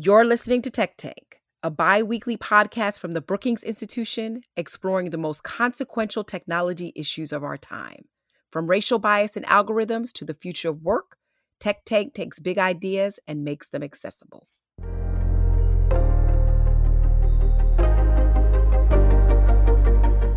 You're listening to Tech Tank, a bi weekly podcast from the Brookings Institution exploring the most consequential technology issues of our time. From racial bias and algorithms to the future of work, Tech Tank takes big ideas and makes them accessible.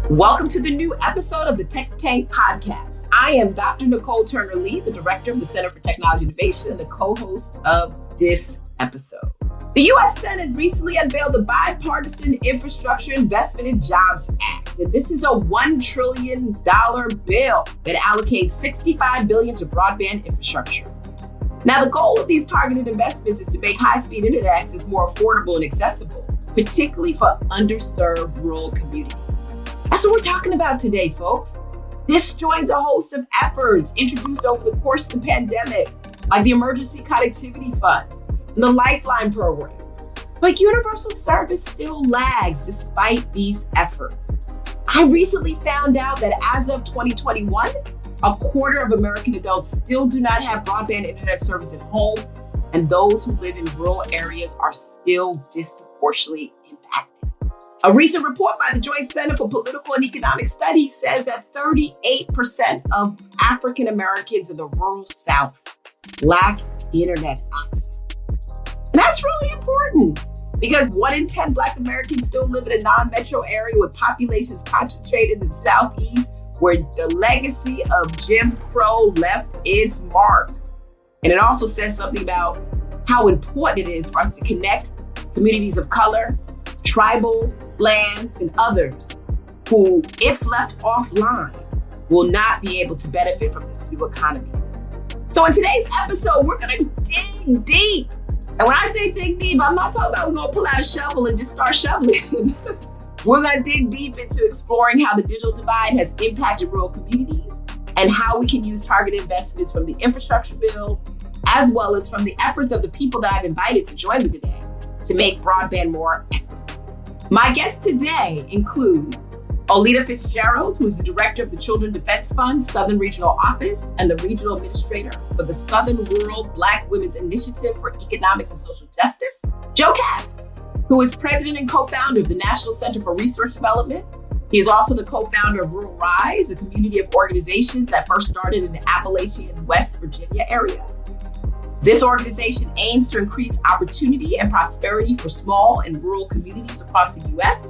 Welcome to the new episode of the Tech Tank podcast. I am Dr. Nicole Turner Lee, the director of the Center for Technology Innovation and the co host of this episode. The U.S. Senate recently unveiled the Bipartisan Infrastructure Investment and Jobs Act, and this is a $1 trillion bill that allocates 65 billion to broadband infrastructure. Now, the goal of these targeted investments is to make high-speed internet access more affordable and accessible, particularly for underserved rural communities. That's what we're talking about today, folks. This joins a host of efforts introduced over the course of the pandemic, like the Emergency Connectivity Fund the Lifeline program. But universal service still lags despite these efforts. I recently found out that as of 2021, a quarter of American adults still do not have broadband internet service at home, and those who live in rural areas are still disproportionately impacted. A recent report by the Joint Center for Political and Economic Studies says that 38% of African Americans in the rural South lack internet access. And that's really important because one in 10 Black Americans still live in a non metro area with populations concentrated in the Southeast, where the legacy of Jim Crow left its mark. And it also says something about how important it is for us to connect communities of color, tribal lands, and others who, if left offline, will not be able to benefit from this new economy. So, in today's episode, we're going to dig deep and when I say dig deep, I'm not talking about we're gonna pull out a shovel and just start shoveling. we're gonna dig deep into exploring how the digital divide has impacted rural communities and how we can use targeted investments from the infrastructure bill, as well as from the efforts of the people that I've invited to join me today to make broadband more equitable. My guests today include Oleta Fitzgerald, who is the director of the Children Defense Fund Southern Regional Office and the regional administrator for the Southern Rural Black Women's Initiative for Economics and Social Justice. Joe Kapp, who is president and co founder of the National Center for Research Development. He is also the co founder of Rural Rise, a community of organizations that first started in the Appalachian West Virginia area. This organization aims to increase opportunity and prosperity for small and rural communities across the U.S.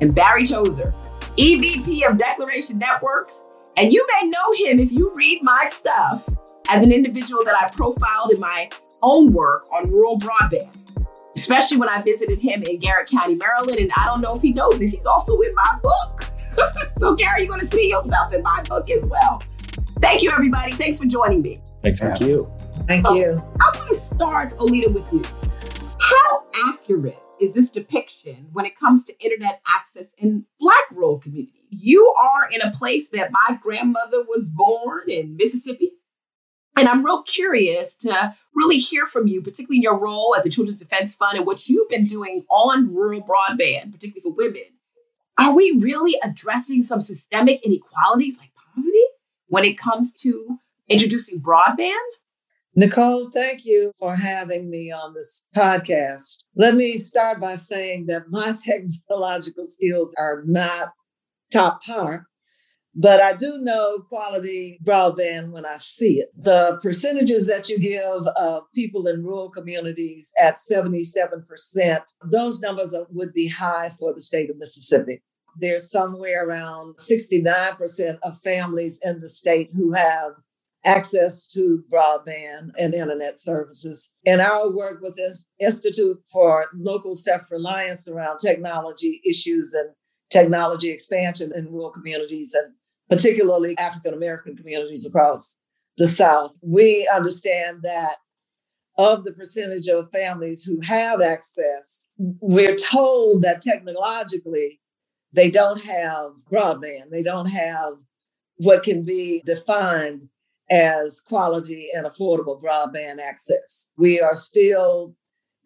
And Barry Tozer, EVP of Declaration Networks. And you may know him if you read my stuff as an individual that I profiled in my own work on rural broadband, especially when I visited him in Garrett County, Maryland. And I don't know if he knows this, he's also in my book. so, Gary, you're going to see yourself in my book as well. Thank you, everybody. Thanks for joining me. Thanks Thank you. Thank so, you. I want to start, Oleta, with you. How accurate is this depiction when it comes to internet access in Black rural communities. You are in a place that my grandmother was born in Mississippi. And I'm real curious to really hear from you, particularly in your role at the Children's Defense Fund and what you've been doing on rural broadband, particularly for women. Are we really addressing some systemic inequalities like poverty when it comes to introducing broadband? Nicole, thank you for having me on this podcast. Let me start by saying that my technological skills are not top par, but I do know quality broadband when I see it. The percentages that you give of people in rural communities at 77%, those numbers would be high for the state of Mississippi. There's somewhere around 69% of families in the state who have access to broadband and internet services. And our work with this Institute for Local Self Reliance around technology issues and technology expansion in rural communities and particularly African American communities across the South, we understand that of the percentage of families who have access, we're told that technologically they don't have broadband, they don't have what can be defined as quality and affordable broadband access. We are still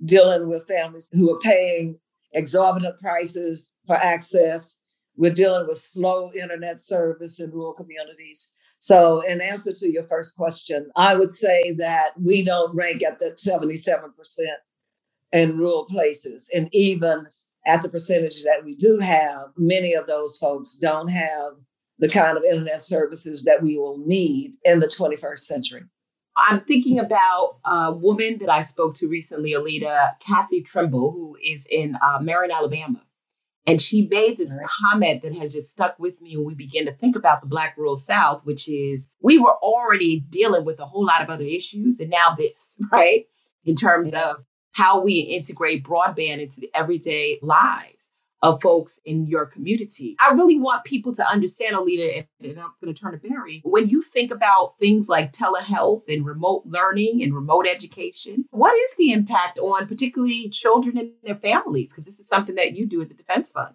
dealing with families who are paying exorbitant prices for access. We're dealing with slow internet service in rural communities. So, in answer to your first question, I would say that we don't rank at that 77% in rural places. And even at the percentage that we do have, many of those folks don't have the kind of internet services that we will need in the 21st century. I'm thinking about a woman that I spoke to recently, Oleta, Kathy Trimble, who is in uh, Marion, Alabama. And she made this right. comment that has just stuck with me when we begin to think about the Black rural South, which is we were already dealing with a whole lot of other issues, and now this, right? In terms yeah. of how we integrate broadband into the everyday lives of folks in your community. I really want people to understand, Oleta, and, and I'm going to turn to Barry. When you think about things like telehealth and remote learning and remote education, what is the impact on particularly children and their families? Because this is something that you do at the Defense Fund.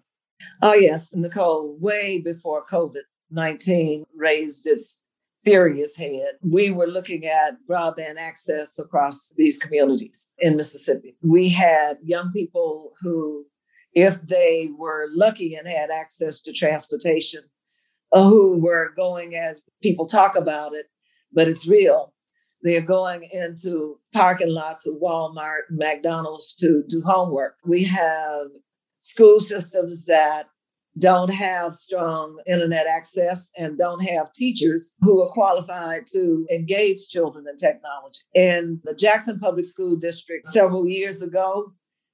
Oh, yes, Nicole, way before COVID 19 raised its furious head, we were looking at broadband access across these communities in Mississippi. We had young people who if they were lucky and had access to transportation, uh, who were going as people talk about it, but it's real. They're going into parking lots of Walmart, McDonald's to do homework. We have school systems that don't have strong internet access and don't have teachers who are qualified to engage children in technology. In the Jackson Public School District several years ago,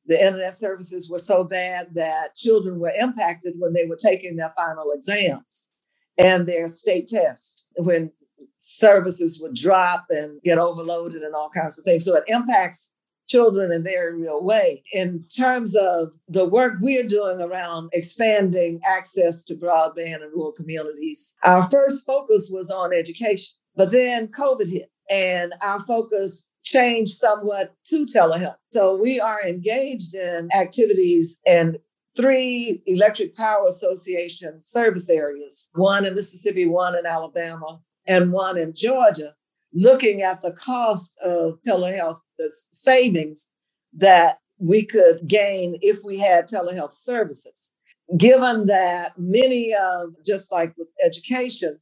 the internet services were so bad that children were impacted when they were taking their final exams and their state tests when services would drop and get overloaded and all kinds of things. So it impacts children in very real way. In terms of the work we're doing around expanding access to broadband in rural communities, our first focus was on education, but then COVID hit and our focus changed somewhat to telehealth. So we are engaged in activities in three electric power association service areas, one in Mississippi, one in Alabama, and one in Georgia, looking at the cost of telehealth, the savings that we could gain if we had telehealth services. Given that many of, just like with education,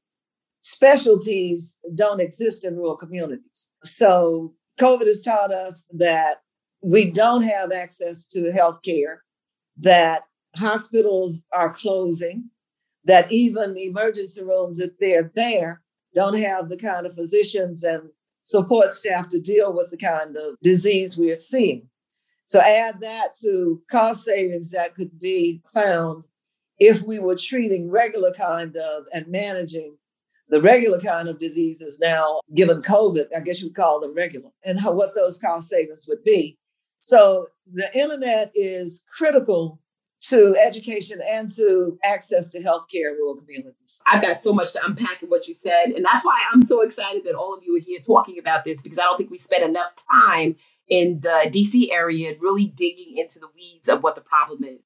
specialties don't exist in rural communities. So COVID has taught us that we don't have access to health care, that hospitals are closing, that even emergency rooms, if they're there, don't have the kind of physicians and support staff to deal with the kind of disease we're seeing. So add that to cost savings that could be found if we were treating regular kind of and managing the regular kind of diseases now, given COVID, I guess you would call them regular, and how, what those cost savings would be. So the internet is critical to education and to access to healthcare in rural communities. I've got so much to unpack in what you said. And that's why I'm so excited that all of you are here talking about this because I don't think we spent enough time in the DC area really digging into the weeds of what the problem is.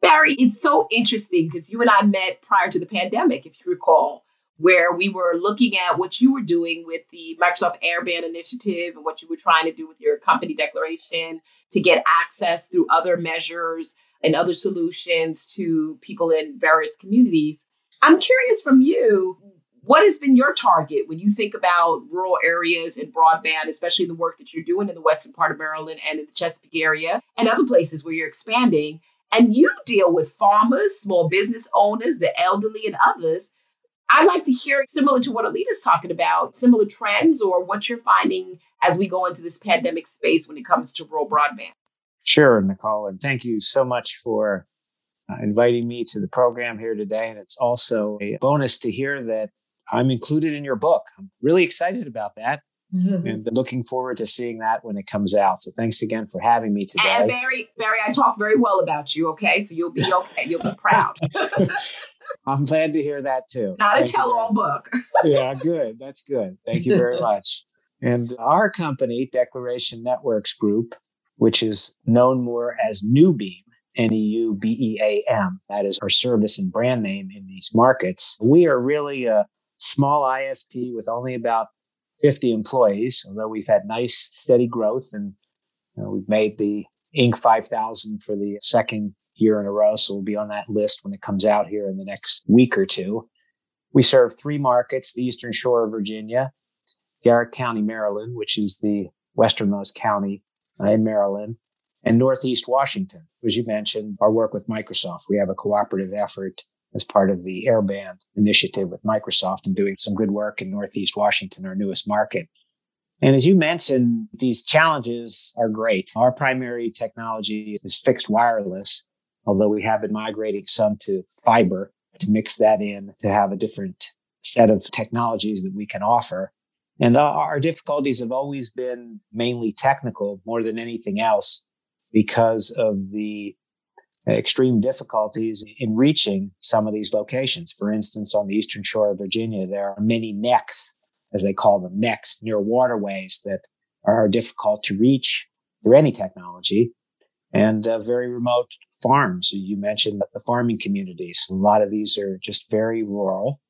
Barry, it's so interesting because you and I met prior to the pandemic, if you recall where we were looking at what you were doing with the Microsoft Airband initiative and what you were trying to do with your company declaration to get access through other measures and other solutions to people in various communities. I'm curious from you, what has been your target when you think about rural areas and broadband, especially the work that you're doing in the western part of Maryland and in the Chesapeake area and other places where you're expanding? And you deal with farmers, small business owners, the elderly, and others I'd like to hear, similar to what Oleta's talking about, similar trends or what you're finding as we go into this pandemic space when it comes to rural broadband. Sure, Nicole. And thank you so much for uh, inviting me to the program here today. And it's also a bonus to hear that I'm included in your book. I'm really excited about that. Mm-hmm. And looking forward to seeing that when it comes out. So thanks again for having me today. And Barry, Barry, I talk very well about you. Okay, so you'll be okay. You'll be proud. I'm glad to hear that too. Not Thank a tell-all book. yeah, good. That's good. Thank you very much. And our company, Declaration Networks Group, which is known more as Neubeam, N E U B E A M, that is our service and brand name in these markets. We are really a small ISP with only about 50 employees, although we've had nice, steady growth and you know, we've made the Inc. 5000 for the second year in a row. So we'll be on that list when it comes out here in the next week or two. We serve three markets the Eastern Shore of Virginia, Garrett County, Maryland, which is the westernmost county uh, in Maryland, and Northeast Washington. As you mentioned, our work with Microsoft. We have a cooperative effort as part of the Airband initiative with Microsoft and doing some good work in Northeast Washington, our newest market. And as you mentioned, these challenges are great. Our primary technology is fixed wireless, although we have been migrating some to fiber to mix that in to have a different set of technologies that we can offer. And our difficulties have always been mainly technical more than anything else because of the extreme difficulties in reaching some of these locations. For instance, on the eastern shore of Virginia, there are many necks, as they call them, necks near waterways that are difficult to reach through any technology and uh, very remote farms. You mentioned the farming communities. A lot of these are just very rural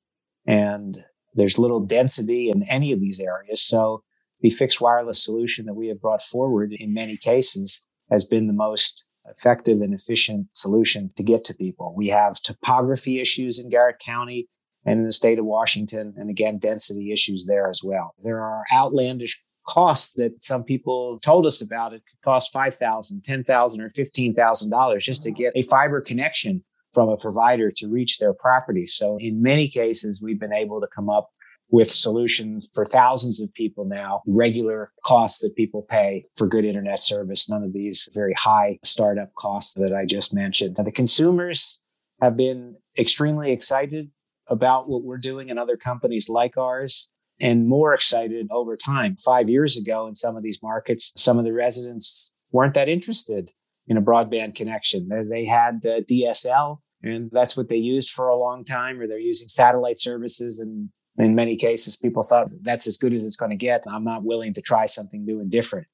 and there's little density in any of these areas. So the fixed wireless solution that we have brought forward in many cases has been the most effective and efficient solution to get to people. We have topography issues in Garrett County and in the state of Washington, and again, density issues there as well. There are outlandish costs that some people told us about. It could cost $5,000, $10,000, or $15,000 just to get a fiber connection from a provider to reach their property. So in many cases, we've been able to come up with solutions for thousands of people now, regular costs that people pay for good internet service, none of these very high startup costs that I just mentioned. Now, the consumers have been extremely excited about what we're doing and other companies like ours and more excited over time. Five years ago in some of these markets, some of the residents weren't that interested in a broadband connection. They had DSL and that's what they used for a long time, or they're using satellite services and in many cases, people thought that's as good as it's going to get. I'm not willing to try something new and different.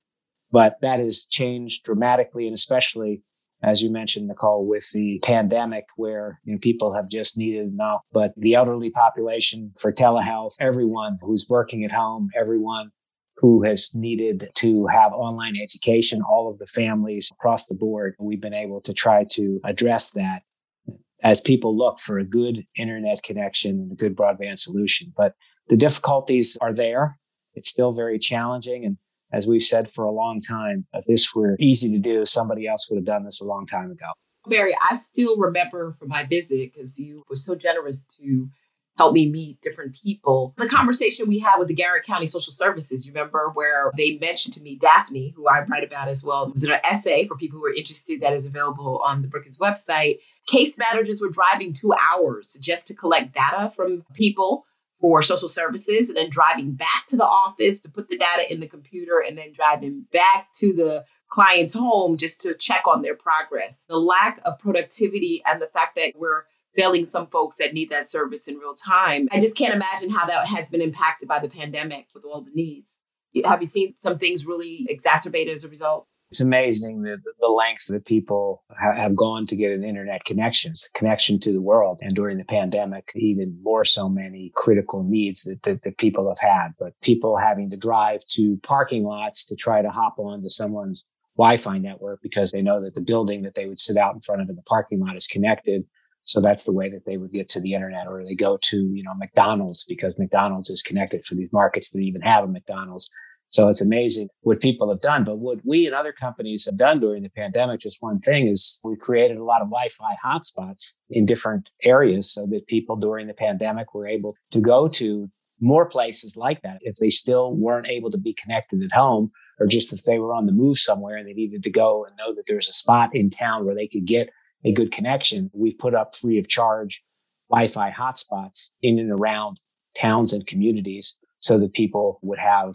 But that has changed dramatically, and especially as you mentioned, Nicole, with the pandemic, where you know, people have just needed now, but the elderly population for telehealth, everyone who's working at home, everyone who has needed to have online education, all of the families across the board, we've been able to try to address that as people look for a good internet connection, and a good broadband solution. But the difficulties are there. It's still very challenging. And as we've said for a long time, if this were easy to do, somebody else would have done this a long time ago. Barry, I still remember from my visit because you were so generous to help me meet different people. The conversation we had with the Garrett County Social Services, you remember where they mentioned to me Daphne, who I write about as well. It was an essay for people who are interested that is available on the Brookings website. Case managers were driving two hours just to collect data from people for social services and then driving back to the office to put the data in the computer and then driving back to the client's home just to check on their progress. The lack of productivity and the fact that we're failing some folks that need that service in real time. I just can't imagine how that has been impacted by the pandemic with all the needs. Have you seen some things really exacerbated as a result? It's amazing the, the lengths that people have gone to get an internet connection, connection to the world. And during the pandemic, even more so many critical needs that, that, that people have had. But people having to drive to parking lots to try to hop onto someone's Wi-Fi network because they know that the building that they would sit out in front of in the parking lot is connected so that's the way that they would get to the internet, or they go to, you know, McDonald's because McDonald's is connected for these markets that even have a McDonald's. So it's amazing what people have done. But what we and other companies have done during the pandemic, just one thing is we created a lot of Wi-Fi hotspots in different areas so that people during the pandemic were able to go to more places like that if they still weren't able to be connected at home or just if they were on the move somewhere and they needed to go and know that there's a spot in town where they could get a good connection, we put up free of charge Wi-Fi hotspots in and around towns and communities so that people would have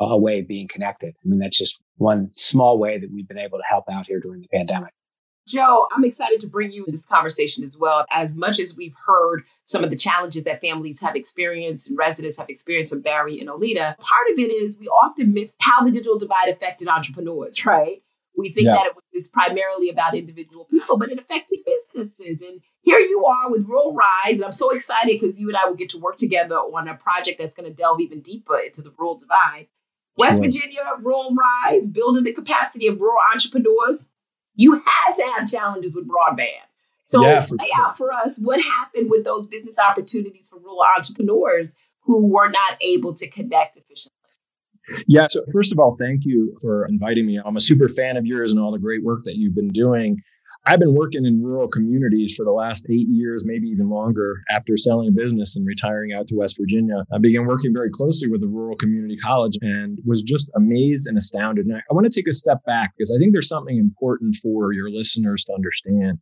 a way of being connected. I mean, that's just one small way that we've been able to help out here during the pandemic. Joe, I'm excited to bring you in this conversation as well. As much as we've heard some of the challenges that families have experienced and residents have experienced from Barry and Oleta, part of it is we often miss how the digital divide affected entrepreneurs, right? We think yeah. that it was primarily about individual people, but it affected businesses. And here you are with Rural Rise. And I'm so excited because you and I will get to work together on a project that's going to delve even deeper into the rural divide. West sure. Virginia, Rural Rise, building the capacity of rural entrepreneurs. You had to have challenges with broadband. So yeah, lay sure. out for us what happened with those business opportunities for rural entrepreneurs who were not able to connect efficiently. Yeah. So, first of all, thank you for inviting me. I'm a super fan of yours and all the great work that you've been doing. I've been working in rural communities for the last eight years, maybe even longer, after selling a business and retiring out to West Virginia. I began working very closely with the rural community college and was just amazed and astounded. And I, I want to take a step back because I think there's something important for your listeners to understand.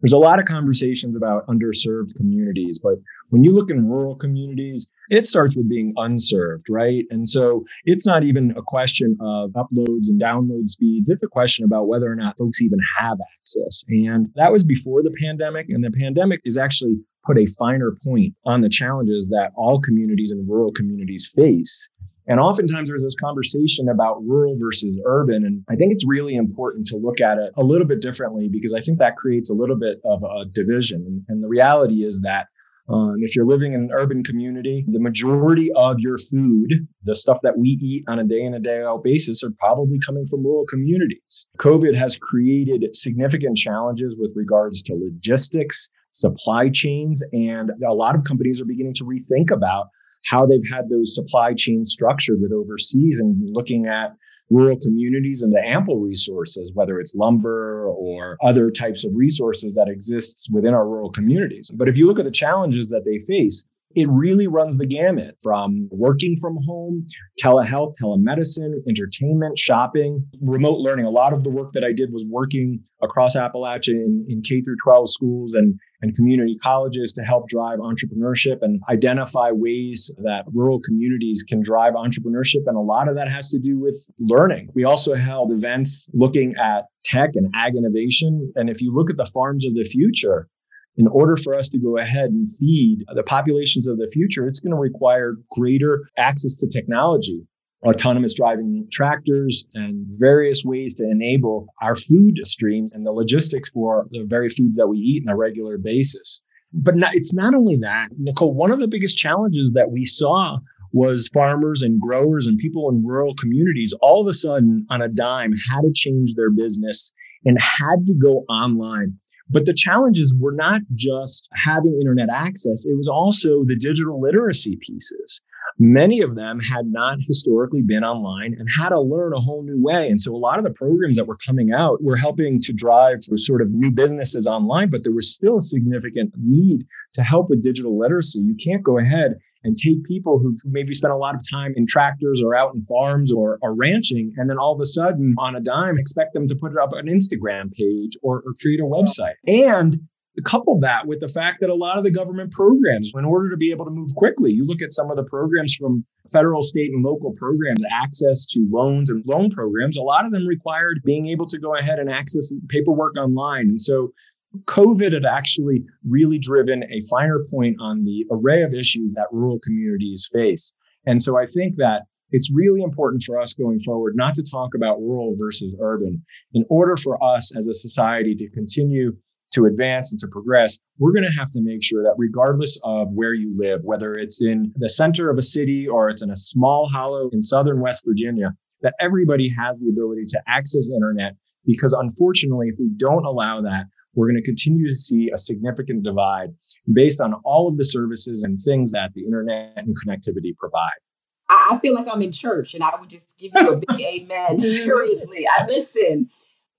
There's a lot of conversations about underserved communities, but when you look in rural communities, it starts with being unserved, right? And so it's not even a question of uploads and download speeds. It's a question about whether or not folks even have access. And that was before the pandemic. And the pandemic is actually put a finer point on the challenges that all communities and rural communities face. And oftentimes there's this conversation about rural versus urban. And I think it's really important to look at it a little bit differently because I think that creates a little bit of a division. And the reality is that um, if you're living in an urban community, the majority of your food, the stuff that we eat on a day in a day out basis, are probably coming from rural communities. COVID has created significant challenges with regards to logistics, supply chains, and a lot of companies are beginning to rethink about how they've had those supply chains structured with overseas and looking at rural communities and the ample resources, whether it's lumber or other types of resources that exists within our rural communities. But if you look at the challenges that they face, it really runs the gamut from working from home, telehealth, telemedicine, entertainment, shopping, remote learning. A lot of the work that I did was working across Appalachia in, in K through 12 schools and, and community colleges to help drive entrepreneurship and identify ways that rural communities can drive entrepreneurship. And a lot of that has to do with learning. We also held events looking at tech and ag innovation. And if you look at the farms of the future, in order for us to go ahead and feed the populations of the future, it's going to require greater access to technology, autonomous driving tractors, and various ways to enable our food streams and the logistics for the very foods that we eat on a regular basis. But not, it's not only that, Nicole, one of the biggest challenges that we saw was farmers and growers and people in rural communities all of a sudden on a dime had to change their business and had to go online but the challenges were not just having internet access, it was also the digital literacy pieces. Many of them had not historically been online and had to learn a whole new way. And so a lot of the programs that were coming out were helping to drive sort of new businesses online, but there was still a significant need to help with digital literacy. You can't go ahead and take people who maybe spent a lot of time in tractors or out in farms or, or ranching, and then all of a sudden on a dime, expect them to put up an Instagram page or, or create a website. And couple that with the fact that a lot of the government programs, in order to be able to move quickly, you look at some of the programs from federal, state, and local programs, access to loans and loan programs, a lot of them required being able to go ahead and access paperwork online. And so COVID had actually really driven a finer point on the array of issues that rural communities face. And so I think that it's really important for us going forward not to talk about rural versus urban. In order for us as a society to continue to advance and to progress, we're going to have to make sure that regardless of where you live, whether it's in the center of a city or it's in a small hollow in southern West Virginia, that everybody has the ability to access internet because unfortunately, if we don't allow that, we're going to continue to see a significant divide based on all of the services and things that the internet and connectivity provide. I feel like I'm in church and I would just give you a big amen. Seriously, I listen.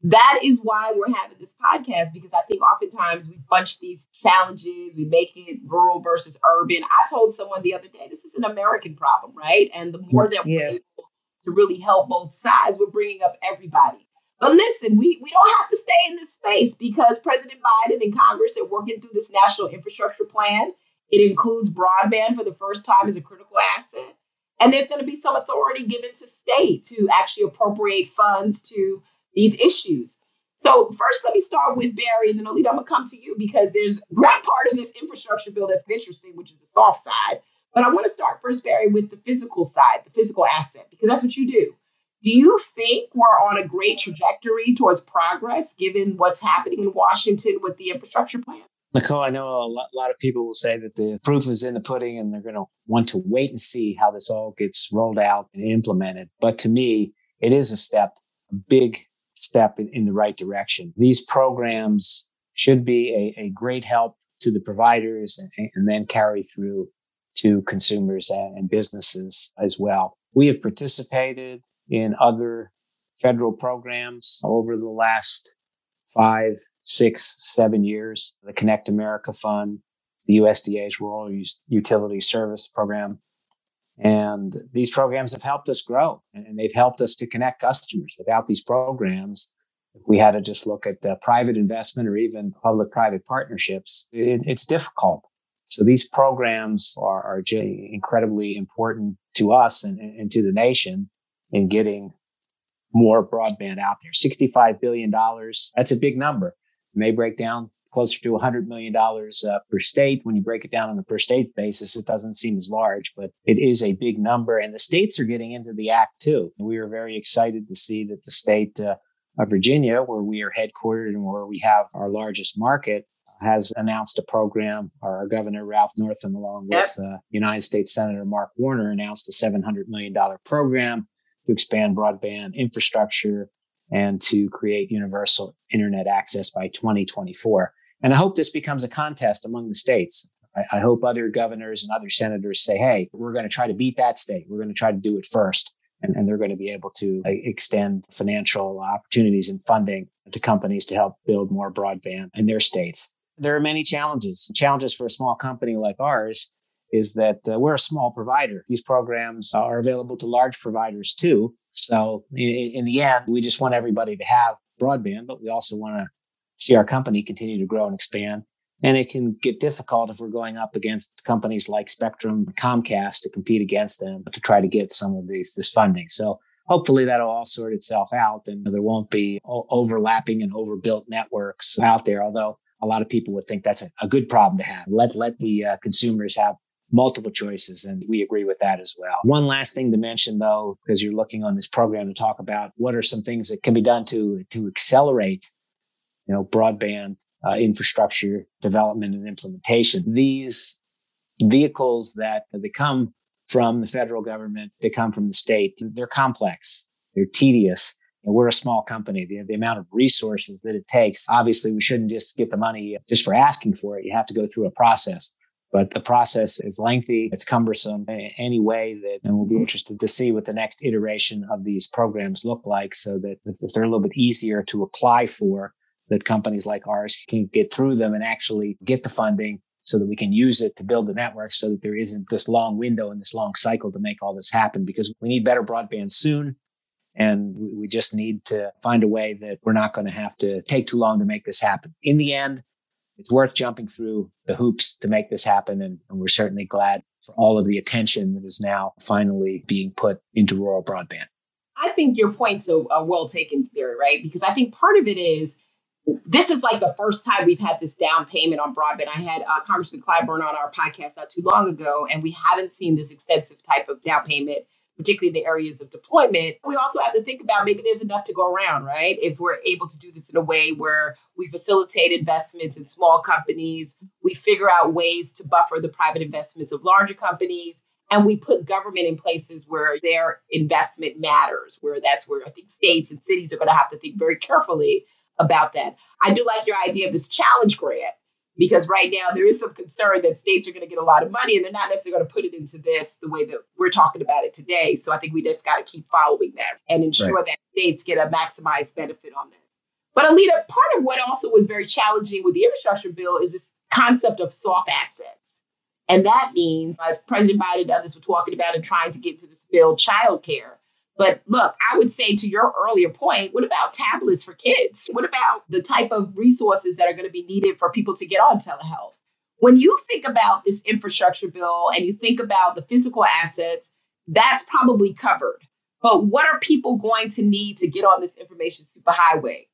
That is why we're having this podcast because I think oftentimes we bunch these challenges, we make it rural versus urban. I told someone the other day, this is an American problem, right? And the more that we're able to really help both sides, we're bringing up everybody. But listen, we, we don't have to stay in this space because President Biden and Congress are working through this national infrastructure plan. It includes broadband for the first time as a critical asset. And there's going to be some authority given to state to actually appropriate funds to these issues. So first, let me start with Barry, and then Oleta, I'm gonna come to you because there's one part of this infrastructure bill that's interesting, which is the soft side. But I want to start first, Barry, with the physical side, the physical asset, because that's what you do. Do you think we're on a great trajectory towards progress given what's happening in Washington with the infrastructure plan? Nicole, I know a lot, of people will say that the proof is in the pudding and they're going to want to wait and see how this all gets rolled out and implemented. But to me, it is a step, a big step in, in the right direction. These programs should be a, a great help to the providers and, and, then carry through to consumers and businesses as well. We have participated in other federal programs over the last five, six, seven years. The Connect America Fund, the USDA's Rural Utility Service Program. And these programs have helped us grow and they've helped us to connect customers. Without these programs, if we had to just look at uh, private investment or even public private partnerships, it, it's difficult. So these programs are, are incredibly important to us and, and to the nation in getting more broadband out there. $65 billion. That's a big number. It may break down closer to $100 million uh, per state. When you break it down on a per state basis, it doesn't seem as large, but it is a big number. And the states are getting into the act too. We are very excited to see that the state uh, of Virginia, where we are headquartered and where we have our largest market, has announced a program. Our governor, Ralph Northam, along yep. with uh, United States Senator Mark Warner, announced a $700 million program to expand broadband infrastructure and to create universal internet access by 2024. And I hope this becomes a contest among the states. I, I hope other governors and other senators say, hey, we're going to try to beat that state. We're going to try to do it first. And, and they're going to be able to extend financial opportunities and funding to companies to help build more broadband in their states. There are many challenges. Challenges for a small company like ours is that uh, we're a small provider. These programs are available to large providers too. So in, in the end, we just want everybody to have broadband, but we also want to see our company continue to grow and expand. And it can get difficult if we're going up against companies like Spectrum, Comcast to compete against them to try to get some of these this funding. So hopefully that'll all sort itself out and there won't be overlapping and overbuilt networks out there. Although a lot of people would think that's a, a good problem to have. Let let the uh, consumers have multiple choices. And we agree with that as well. One last thing to mention though, because you're looking on this program to talk about what are some things that can be done to, to accelerate you know, broadband uh, infrastructure development and implementation. These vehicles that they come from the federal government, they come from the state, they're complex, they're tedious. And we're a small company. The, the amount of resources that it takes, obviously, we shouldn't just get the money just for asking for it. You have to go through a process but the process is lengthy. It's cumbersome in any way that, and we'll be interested to see what the next iteration of these programs look like so that if they're a little bit easier to apply for, that companies like ours can get through them and actually get the funding so that we can use it to build the network so that there isn't this long window and this long cycle to make all this happen because we need better broadband soon. And we just need to find a way that we're not going to have to take too long to make this happen. In the end, it's worth jumping through the hoops to make this happen. And, and, we're certainly glad for all of the attention that is now finally being put into rural broadband. I think your points are, are well taken, Barry, right? Because I think part of it is this is like the first time we've had this down payment on broadband. I had uh, Congressman Clyburn on our podcast not too long ago, and we haven't seen this extensive type of down payment, particularly in the areas of deployment. We also have to think about maybe there's enough to go around, right? If we're able to do this in a way where we facilitate investments in small companies, we figure out ways to buffer the private investments of larger companies. And we put government in places where their investment matters, where that's where I think states and cities are going to have to think very carefully about that. I do like your idea of this challenge grant because right now there is some concern that states are going to get a lot of money and they're not necessarily going to put it into this the way that we're talking about it today. So I think we just got to keep following that and ensure right. that states get a maximized benefit on that. But Oleta, part of what also was very challenging with the infrastructure bill is this concept of soft assets. And that means, as President Biden and others were talking about and trying to get to this bill, childcare. But look, I would say to your earlier point, what about tablets for kids? What about the type of resources that are going to be needed for people to get on telehealth? When you think about this infrastructure bill and you think about the physical assets, that's probably covered. But what are people going to need to get on this information superhighway?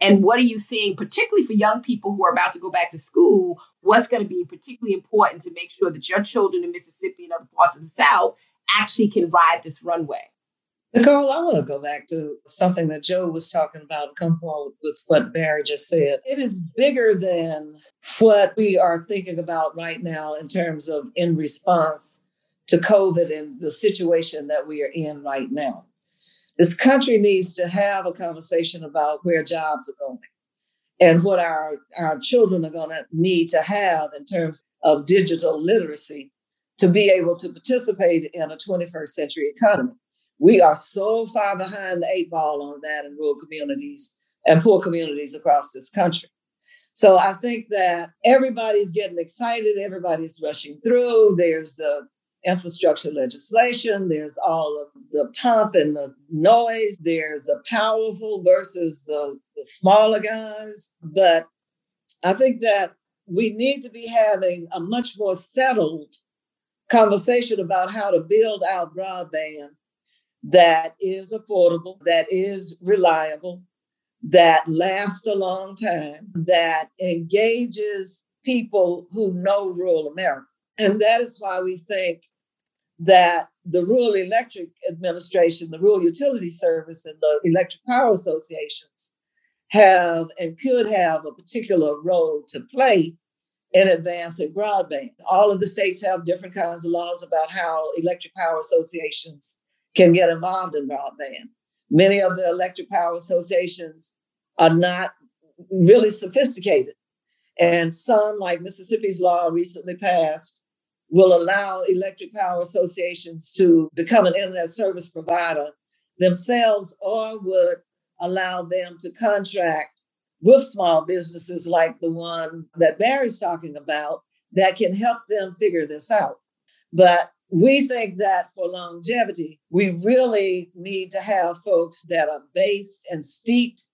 And what are you seeing, particularly for young people who are about to go back to school? What's going to be particularly important to make sure that your children in Mississippi and other parts of the South actually can ride this runway? Nicole, I want to go back to something that Joe was talking about and come forward with what Barry just said. It is bigger than what we are thinking about right now in terms of in response to COVID and the situation that we are in right now. This country needs to have a conversation about where jobs are going and what our, our children are going to need to have in terms of digital literacy to be able to participate in a 21st century economy. We are so far behind the eight ball on that in rural communities and poor communities across this country. So I think that everybody's getting excited, everybody's rushing through. There's the infrastructure legislation, there's all of the pomp and the noise, there's the powerful versus the, the smaller guys. But I think that we need to be having a much more settled conversation about how to build out broadband that is affordable, that is reliable, that lasts a long time, that engages people who know rural America. And that is why we think that the Rural Electric Administration, the Rural Utility Service, and the Electric Power Associations have and could have a particular role to play in advancing broadband. All of the states have different kinds of laws about how electric power associations can get involved in broadband. Many of the electric power associations are not really sophisticated. And some, like Mississippi's law recently passed, will allow electric power associations to become an internet service provider themselves or would allow them to contract with small businesses like the one that Barry's talking about that can help them figure this out. But we think that for longevity, we really need to have folks that are based and steeped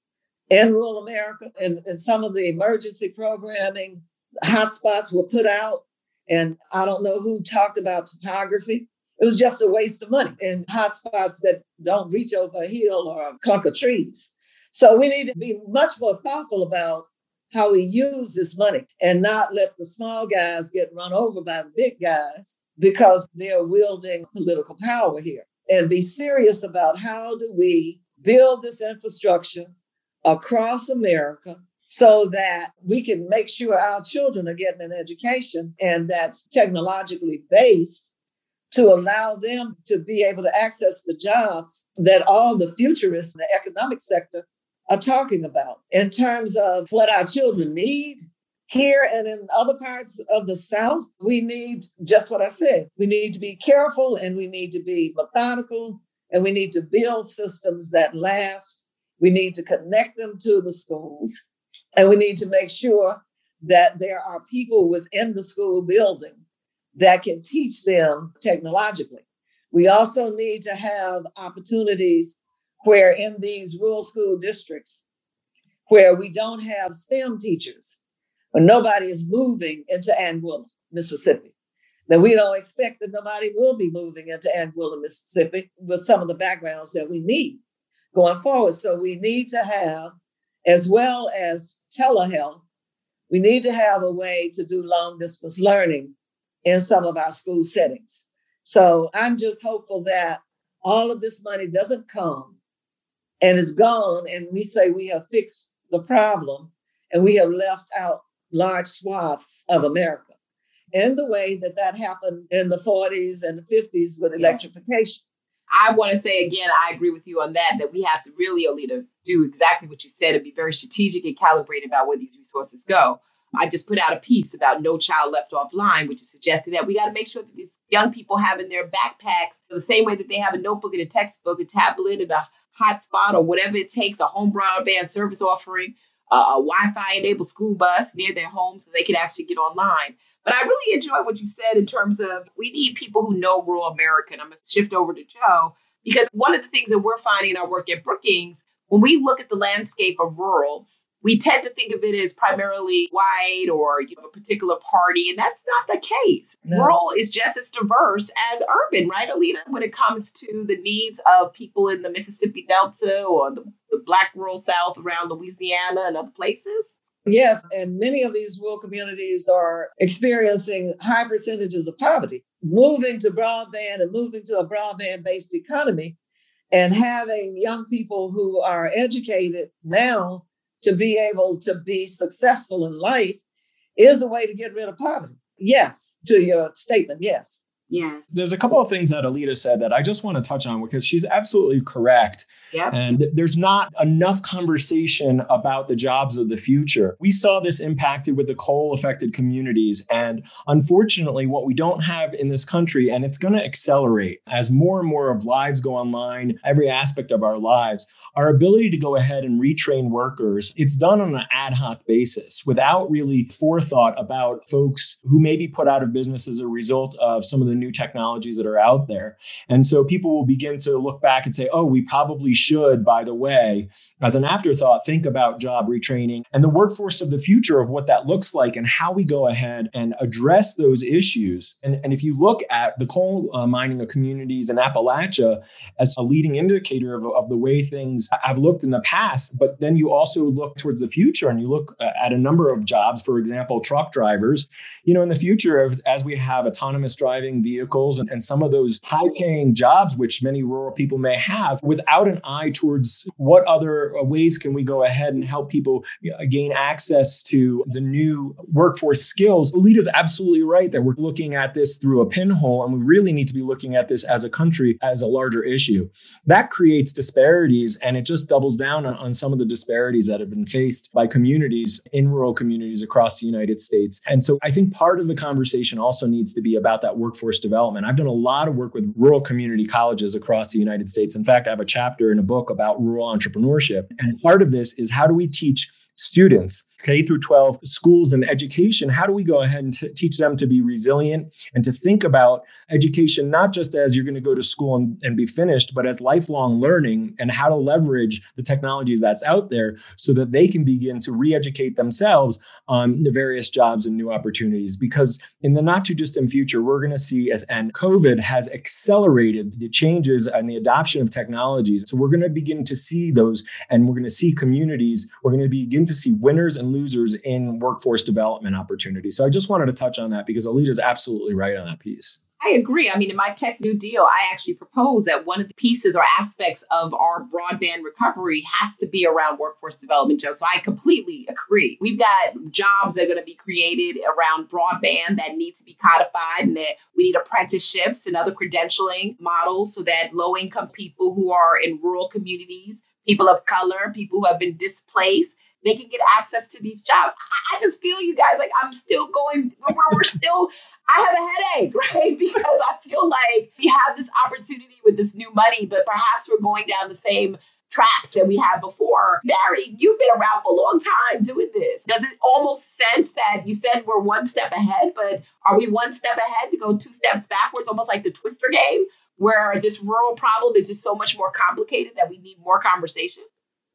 in rural America. And, and some of the emergency programming hotspots were put out. And I don't know who talked about topography. It was just a waste of money in hotspots that don't reach over a hill or a clump of trees. So we need to be much more thoughtful about how we use this money and not let the small guys get run over by the big guys because they're wielding political power here. And be serious about how do we build this infrastructure across America so that we can make sure our children are getting an education and that's technologically based to allow them to be able to access the jobs that all the futurists in the economic sector are talking about in terms of what our children need. Here and in other parts of the South, we need just what I said. We need to be careful and we need to be methodical and we need to build systems that last. We need to connect them to the schools and we need to make sure that there are people within the school building that can teach them technologically. We also need to have opportunities where in these rural school districts where we don't have STEM teachers, or nobody is moving into Anguilla, Mississippi. Then we don't expect that nobody will be moving into Anguilla, Mississippi with some of the backgrounds that we need going forward. So we need to have, as well as telehealth, we need to have a way to do long distance learning in some of our school settings. So I'm just hopeful that all of this money doesn't come and it's gone, and we say we have fixed the problem and we have left out large swaths of America in the way that that happened in the 40s and the 50s with electrification. I want to say again, I agree with you on that, that we have to really, Oleta, do exactly what you said and be very strategic and calibrated about where these resources go. I just put out a piece about No Child Left Offline, which is suggesting that we got to make sure that these young people have in their backpacks the same way that they have a notebook and a textbook, a tablet, and a hotspot or whatever it takes, a home broadband service offering, uh, a Wi-Fi enabled school bus near their home so they can actually get online. But I really enjoy what you said in terms of we need people who know rural America. And I'm going to shift over to Joe because one of the things that we're finding in our work at Brookings, when we look at the landscape of rural, we tend to think of it as primarily white or you know, a particular party, and that's not the case. No. Rural is just as diverse as urban, right, Oleta, when it comes to the needs of people in the Mississippi Delta or the, the Black rural South around Louisiana and other places? Yes, and many of these rural communities are experiencing high percentages of poverty. Moving to broadband and moving to a broadband based economy and having young people who are educated now to be able to be successful in life is a way to get rid of poverty. Yes, to your statement, yes. Yes. There's a couple of things that Oleta said that I just want to touch on because she's absolutely correct. Yep. And th- there's not enough conversation about the jobs of the future. We saw this impacted with the coal affected communities. And unfortunately, what we don't have in this country, and it's going to accelerate as more and more of lives go online, every aspect of our lives, our ability to go ahead and retrain workers, it's done on an ad hoc basis without really forethought about folks who may be put out of business as a result of some of the new technologies that are out there. And so people will begin to look back and say, oh, we probably should, by the way, as an afterthought, think about job retraining and the workforce of the future of what that looks like and how we go ahead and address those issues. And, and if you look at the coal uh, mining of communities in Appalachia as a leading indicator of, of the way things have looked in the past, but then you also look towards the future and you look uh, at a number of jobs, for example, truck drivers, you know, in the future, as we have autonomous driving vehicles and, and some of those high paying jobs, which many rural people may have, without an eye towards what other uh, ways can we go ahead and help people gain access to the new workforce skills. Oleta's absolutely right that we're looking at this through a pinhole, and we really need to be looking at this as a country as a larger issue. That creates disparities, and it just doubles down on, on some of the disparities that have been faced by communities in rural communities across the United States. And so I think part of the conversation also needs to be about that workforce development. I've done a lot of work with rural community colleges across the United States. In fact, I have a chapter in a book about rural entrepreneurship. And part of this is how do we teach students K through 12 schools and education, how do we go ahead and t- teach them to be resilient and to think about education not just as you're going to go to school and, and be finished, but as lifelong learning and how to leverage the technologies that's out there so that they can begin to re-educate themselves on the various jobs and new opportunities. Because in the not too distant future, we're going to see, as, and COVID has accelerated the changes and the adoption of technologies. So we're going to begin to see those, and we're going to see communities. We're going to begin to see winners and losers in workforce development opportunities. So I just wanted to touch on that because Oleta is absolutely right on that piece. I agree. I mean, in my Tech New Deal, I actually propose that one of the pieces or aspects of our broadband recovery has to be around workforce development, Joe. So I completely agree. We've got jobs that are going to be created around broadband that need to be codified, and that we need apprenticeships and other credentialing models so that low income people who are in rural communities, people of color, people who have been displaced, they can get access to these jobs. I, I just feel you guys like I'm still going, we're, we're still, I have a headache, right? Because I feel like we have this opportunity with this new money, but perhaps we're going down the same traps that we had before. Barry, you've been around for a long time doing this. Does it almost sense that you said we're one step ahead, but are we one step ahead to go two steps backwards, almost like the twister game, where this rural problem is just so much more complicated that we need more conversation?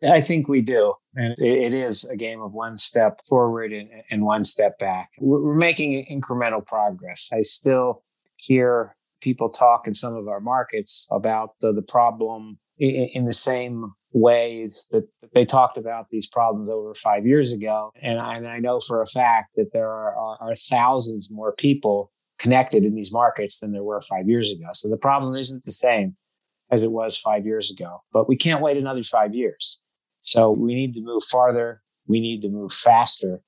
I think we do. And it is a game of one step forward and, and one step back. We're making incremental progress. I still hear people talk in some of our markets about the, the problem in, in the same ways that, they talked about these problems over five years ago. And I, and I know for a fact that there are, are, are thousands more people connected in these markets than there were five years ago. So the problem isn't the same as it was five years ago, but we can't wait another five years. So we need to move farther. We need to move faster.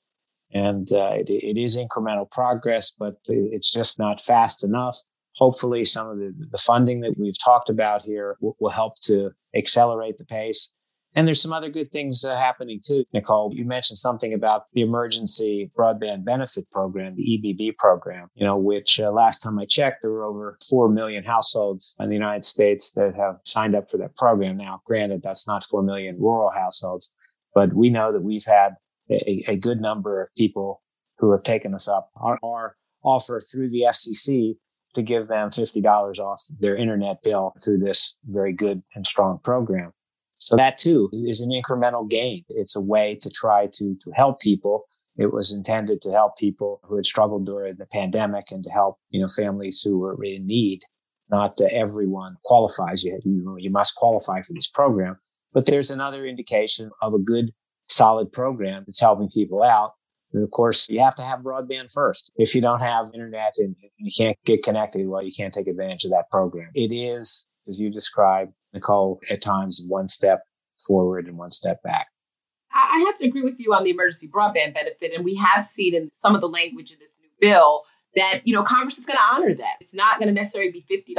And uh, it, it is incremental progress, but it's just not fast enough. Hopefully, some of the, the funding that we've talked about here will, will help to accelerate the pace. And there's some other good things uh, happening too. Nicole, you mentioned something about the emergency broadband benefit program, the EBB program, you know, which uh, last time I checked, there were over 4 million households in the United States that have signed up for that program. Now, granted, that's not 4 million rural households, but we know that we've had a, a good number of people who have taken us up on our offer through the FCC to give them $50 off their internet bill through this very good and strong program. So that too is an incremental gain. It's a way to try to, to help people. It was intended to help people who had struggled during the pandemic and to help, you know, families who were in need. Not everyone qualifies. You, you, you must qualify for this program. But there's another indication of a good, solid program that's helping people out. And of course, you have to have broadband first. If you don't have internet and you can't get connected, well, you can't take advantage of that program. It is, as you described, Nicole, at times one step forward and one step back. I have to agree with you on the emergency broadband benefit. And we have seen in some of the language in this new bill that you know Congress is going to honor that. It's not going to necessarily be $50,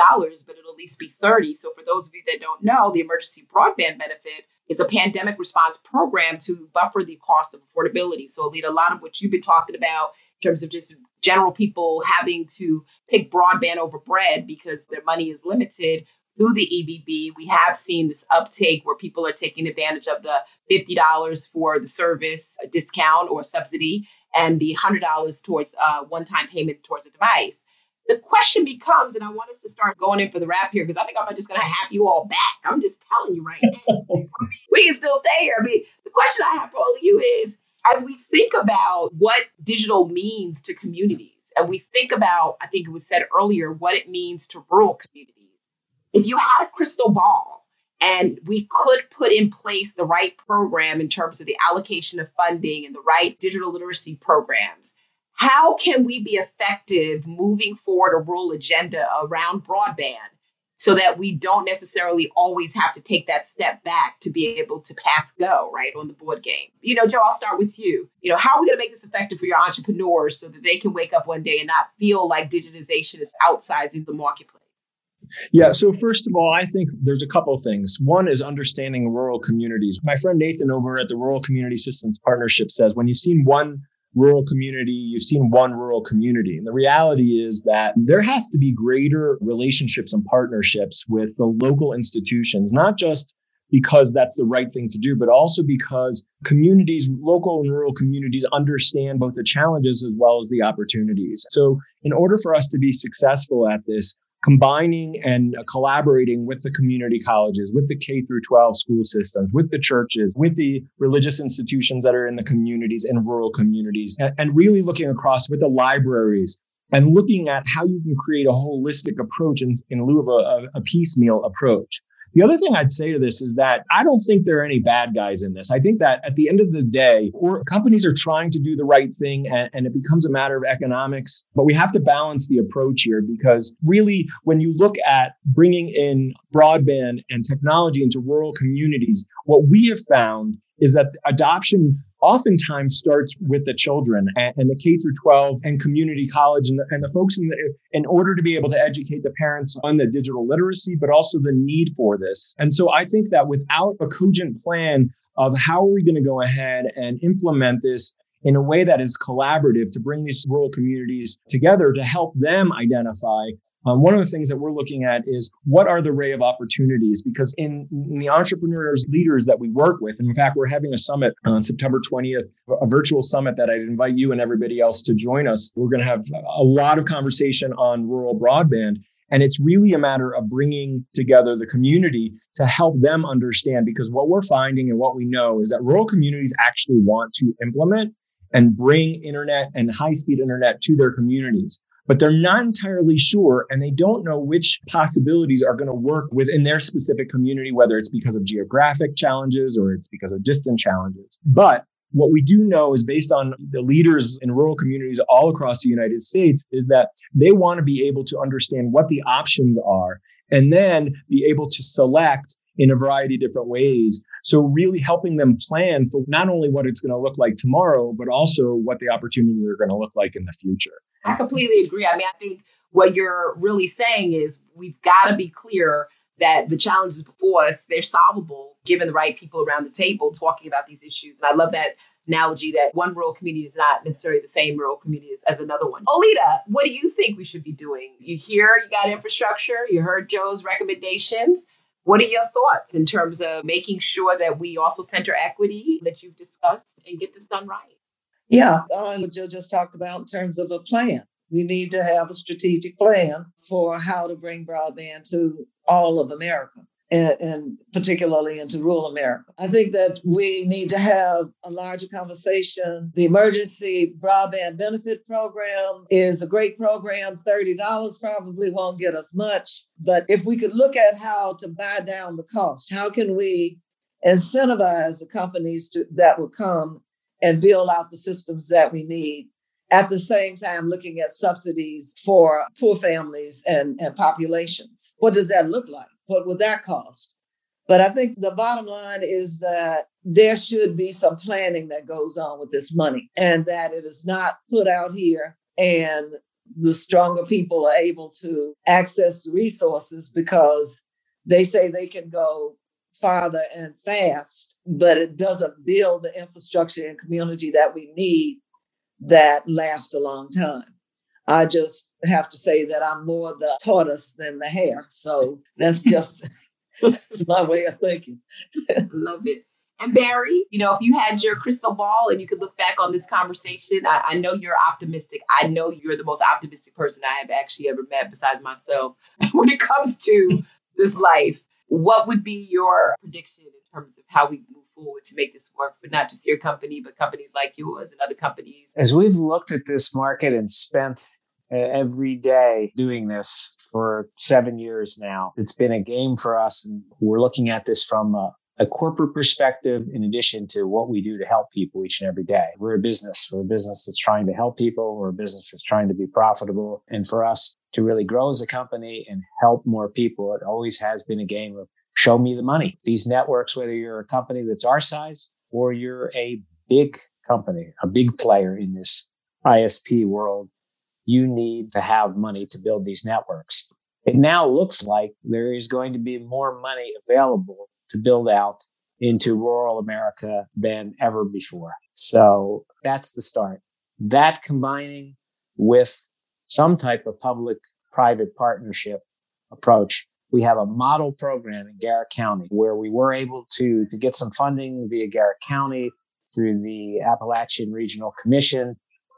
but it'll at least be 30. So for those of you that don't know, the emergency broadband benefit is a pandemic response program to buffer the cost of affordability. So Oleta, a lot of what you've been talking about in terms of just general people having to pick broadband over bread because their money is limited through the EBB, we have seen this uptake where people are taking advantage of the $50 for the service discount or subsidy and the $100 towards uh, a one time payment towards a device. The question becomes, and I want us to start going in for the wrap here because I think I'm just going to have you all back. I'm just telling you right now. We can still stay here. I mean, the question I have for all of you is as we think about what digital means to communities, and we think about, I think it was said earlier, what it means to rural communities if you had a crystal ball and we could put in place the right program in terms of the allocation of funding and the right digital literacy programs, how can we be effective moving forward a rural agenda around broadband so that we don't necessarily always have to take that step back to be able to pass go right on the board game? You know joe i'll start with you. You know how are we going to make this effective for your entrepreneurs so that they can wake up one day and not feel like digitization is outsizing the marketplace yeah. So first of all, I think there's a couple of things. One is understanding rural communities. My friend Nathan over at the Rural Community Assistance Partnership says when you've seen one rural community, you've seen one rural community. And the reality is that there has to be greater relationships and partnerships with the local institutions, not just because that's the right thing to do, but also because communities, local and rural communities understand both the challenges as well as the opportunities. So in order for us to be successful at this, combining and collaborating with the community colleges, with the K through 12 school systems, with the churches, with the religious institutions that are in the communities and rural communities, and, really looking across with the libraries and looking at how you can create a holistic approach in, in lieu of a, a piecemeal approach. The other thing I'd say to this is that I don't think there are any bad guys in this. I think that at the end of the day, companies are trying to do the right thing and, and it becomes a matter of economics. But we have to balance the approach here because really, when you look at bringing in broadband and technology into rural communities, what we have found is that adoption oftentimes starts with the children and, and, the K through 12 and community college and the, and the folks in, the, in order to be able to educate the parents on the digital literacy, but also the need for this. And so I think that without a cogent plan of how are we going to go ahead and implement this in a way that is collaborative to bring these rural communities together to help them identify um, one of the things that we're looking at is what are the array of opportunities? Because in, in, the entrepreneurs, leaders that we work with, and in fact, we're having a summit on September 20th, a virtual summit that I'd invite you and everybody else to join us. We're going to have a lot of conversation on rural broadband. And it's really a matter of bringing together the community to help them understand because what we're finding and what we know is that rural communities actually want to implement and bring internet and high speed internet to their communities but they're not entirely sure and they don't know which possibilities are going to work within their specific community, whether it's because of geographic challenges or it's because of distant challenges. But what we do know is based on the leaders in rural communities all across the United States is that they want to be able to understand what the options are and then be able to select in a variety of different ways. So really helping them plan for not only what it's going to look like tomorrow, but also what the opportunities are going to look like in the future. I completely agree. I mean, I think what you're really saying is we've got to be clear that the challenges before us, they're solvable given the right people around the table talking about these issues. And I love that analogy that one rural community is not necessarily the same rural community as, as another one. Oleta, what do you think we should be doing? You hear you got infrastructure, you heard Joe's recommendations. What are your thoughts in terms of making sure that we also center equity that you've discussed and get this done right? Yeah, on what Joe just talked about in terms of a plan. We need to have a strategic plan for how to bring broadband to all of America and, particularly into rural America. I think that we need to have a larger conversation. The emergency broadband benefit program is a great program. $30 probably won't get us much. But if we could look at how to buy down the cost, how can we incentivize the companies to, that will come and build out the systems that we need at the same time looking at subsidies for poor families and, and populations. What does that look like? What would that cost? But I think the bottom line is that there should be some planning that goes on with this money and that it is not put out here and the stronger people are able to access the resources because they say they can go farther and fast, but it doesn't build the infrastructure and community that we need that last a long time. I just have to say that I'm more the tortoise than the hare. So that's just that's my way of thinking. Love it. And Barry, you know, if you had your crystal ball and you could look back on this conversation, I, I, know you're optimistic. I know you're the most optimistic person I have actually ever met besides myself when it comes to this life. What would be your prediction in terms of how we move forward to make this work for not just your company, but companies like yours and other companies? As we've looked at this market and spent every day doing this for seven years now, it's been a game for us. And we're looking at this from a, a corporate perspective in addition to what we do to help people each and every day. We're a business. We're a business that's trying to help people. We're a business that's trying to be profitable. And for us to really grow as a company and help more people, it always has been a game of show me the money. These networks, whether you're a company that's our size or you're a big company, a big player in this ISP world, you need to have money to build these networks. It now looks like there is going to be more money available to build out into rural America than ever before. So that's the start. That combining with some type of public private partnership approach. We have a model program in Garrett County where we were able to, to get some funding via Garrett County through the Appalachian Regional Commission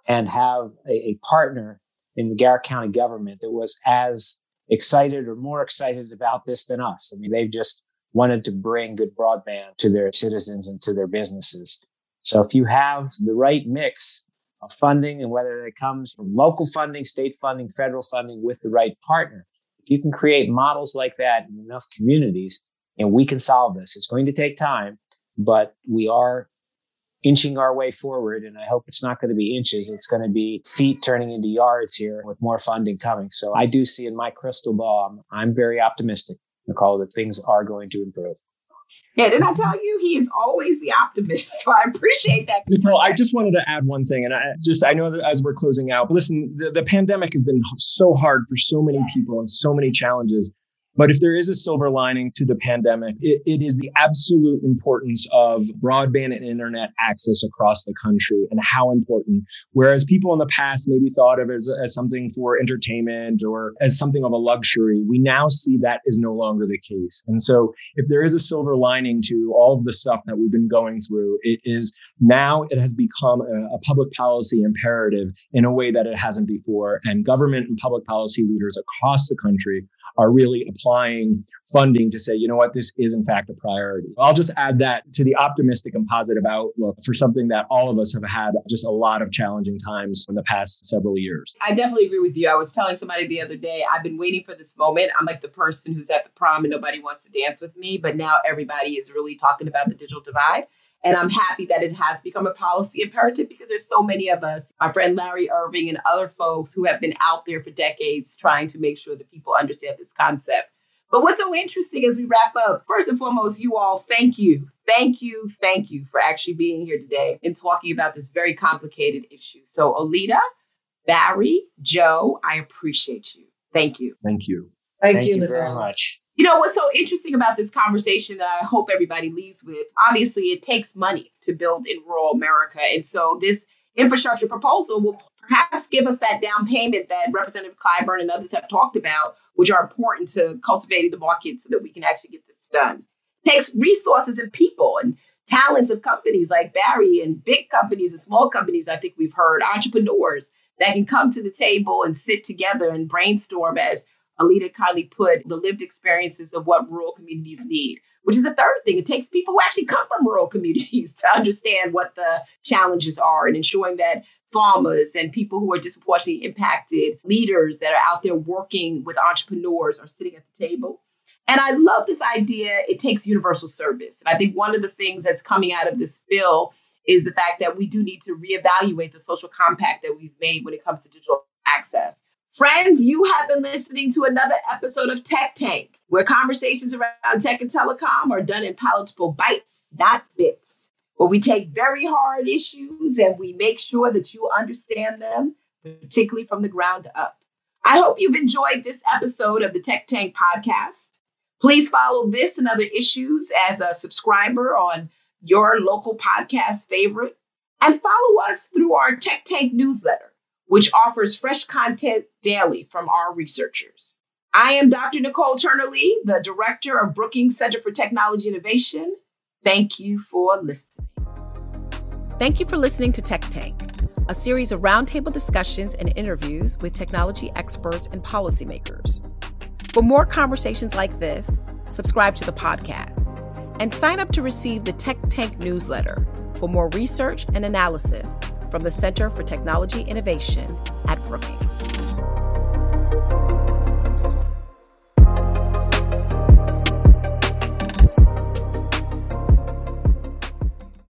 and have a, a partner in the Garrett County government that was as excited or more excited about this than us. I mean, they've just wanted to bring good broadband to their citizens and to their businesses. So if you have the right mix of funding and whether it comes from local funding, state funding, federal funding with the right partner, if you can create models like that in enough communities, and we can solve this. It's going to take time, but we are inching our way forward. And I hope it's not going to be inches. It's going to be feet turning into yards here with more funding coming. So I do see in my crystal ball, I'm, I'm very optimistic. Nicole, that things are going to improve. Yeah, didn't I tell you he is always the optimist? So I appreciate that. Nicole, I just wanted to add one thing, and I just I know that as we're closing out, listen, the, the pandemic has been so hard for so many people and so many challenges. But if there is a silver lining to the pandemic, it, it is the absolute importance of broadband and internet access across the country and how important. Whereas people in the past maybe thought of as, as something for entertainment or as something of a luxury, we now see that is no longer the case. And so if there is a silver lining to all of the stuff that we've been going through, it is now it has become a, a public policy imperative in a way that it hasn't before. And government and public policy leaders across the country are really applying funding to say, you know what, this is in fact a priority. I'll just add that to the optimistic and positive outlook for something that all of us have had just a lot of challenging times in the past several years. I definitely agree with you. I was telling somebody the other day, I've been waiting for this moment. I'm like the person who's at the prom and nobody wants to dance with me, but now everybody is really talking about the digital divide. And I'm happy that it has become a policy imperative because there's so many of us, my friend Larry Irving and other folks who have been out there for decades trying to make sure that people understand this concept. But what's so interesting as we wrap up, first and foremost, you all, thank you. Thank you. Thank you for actually being here today and talking about this very complicated issue. So, Oleta, Barry, Joe, I appreciate you. Thank you. Thank you. Thank, Thank you, you Nicole. very much. You know what's so interesting about this conversation that I hope everybody leaves with? Obviously, it takes money to build in rural America. And so this infrastructure proposal will perhaps give us that down payment that Representative Clyburn and others have talked about, which are important to cultivating the market so that we can actually get this done. It takes resources and people and talents of companies like Barry and big companies and small companies. I think we've heard entrepreneurs that can come to the table and sit together and brainstorm as Oleta kindly put the lived experiences of what rural communities need, which is a third thing. It takes people who actually come from rural communities to understand what the challenges are and ensuring that farmers and people who are disproportionately impacted, leaders that are out there working with entrepreneurs are sitting at the table. And I love this idea. It takes universal service. And I think one of the things that's coming out of this bill is the fact that we do need to reevaluate the social compact that we've made when it comes to digital access. Friends, you have been listening to another episode of Tech Tank, where conversations around tech and telecom are done in palatable bites, not bits, where we take very hard issues and we make sure that you understand them particularly from the ground up. I hope you've enjoyed this episode of the Tech Tank podcast. Please follow this and other issues as a subscriber on your local podcast favorite and follow us through our Tech Tank newsletter, which offers fresh content daily from our researchers. I am Dr. Nicole Turner Lee, the director of Brookings Center for Technology Innovation. Thank you for listening. Thank you for listening to Tech Tank, a series of roundtable discussions and interviews with technology experts and policymakers. For more conversations like this, subscribe to the podcast and sign up to receive the Tech Tank newsletter for more research and analysis from the Center for Technology Innovation at Brookings.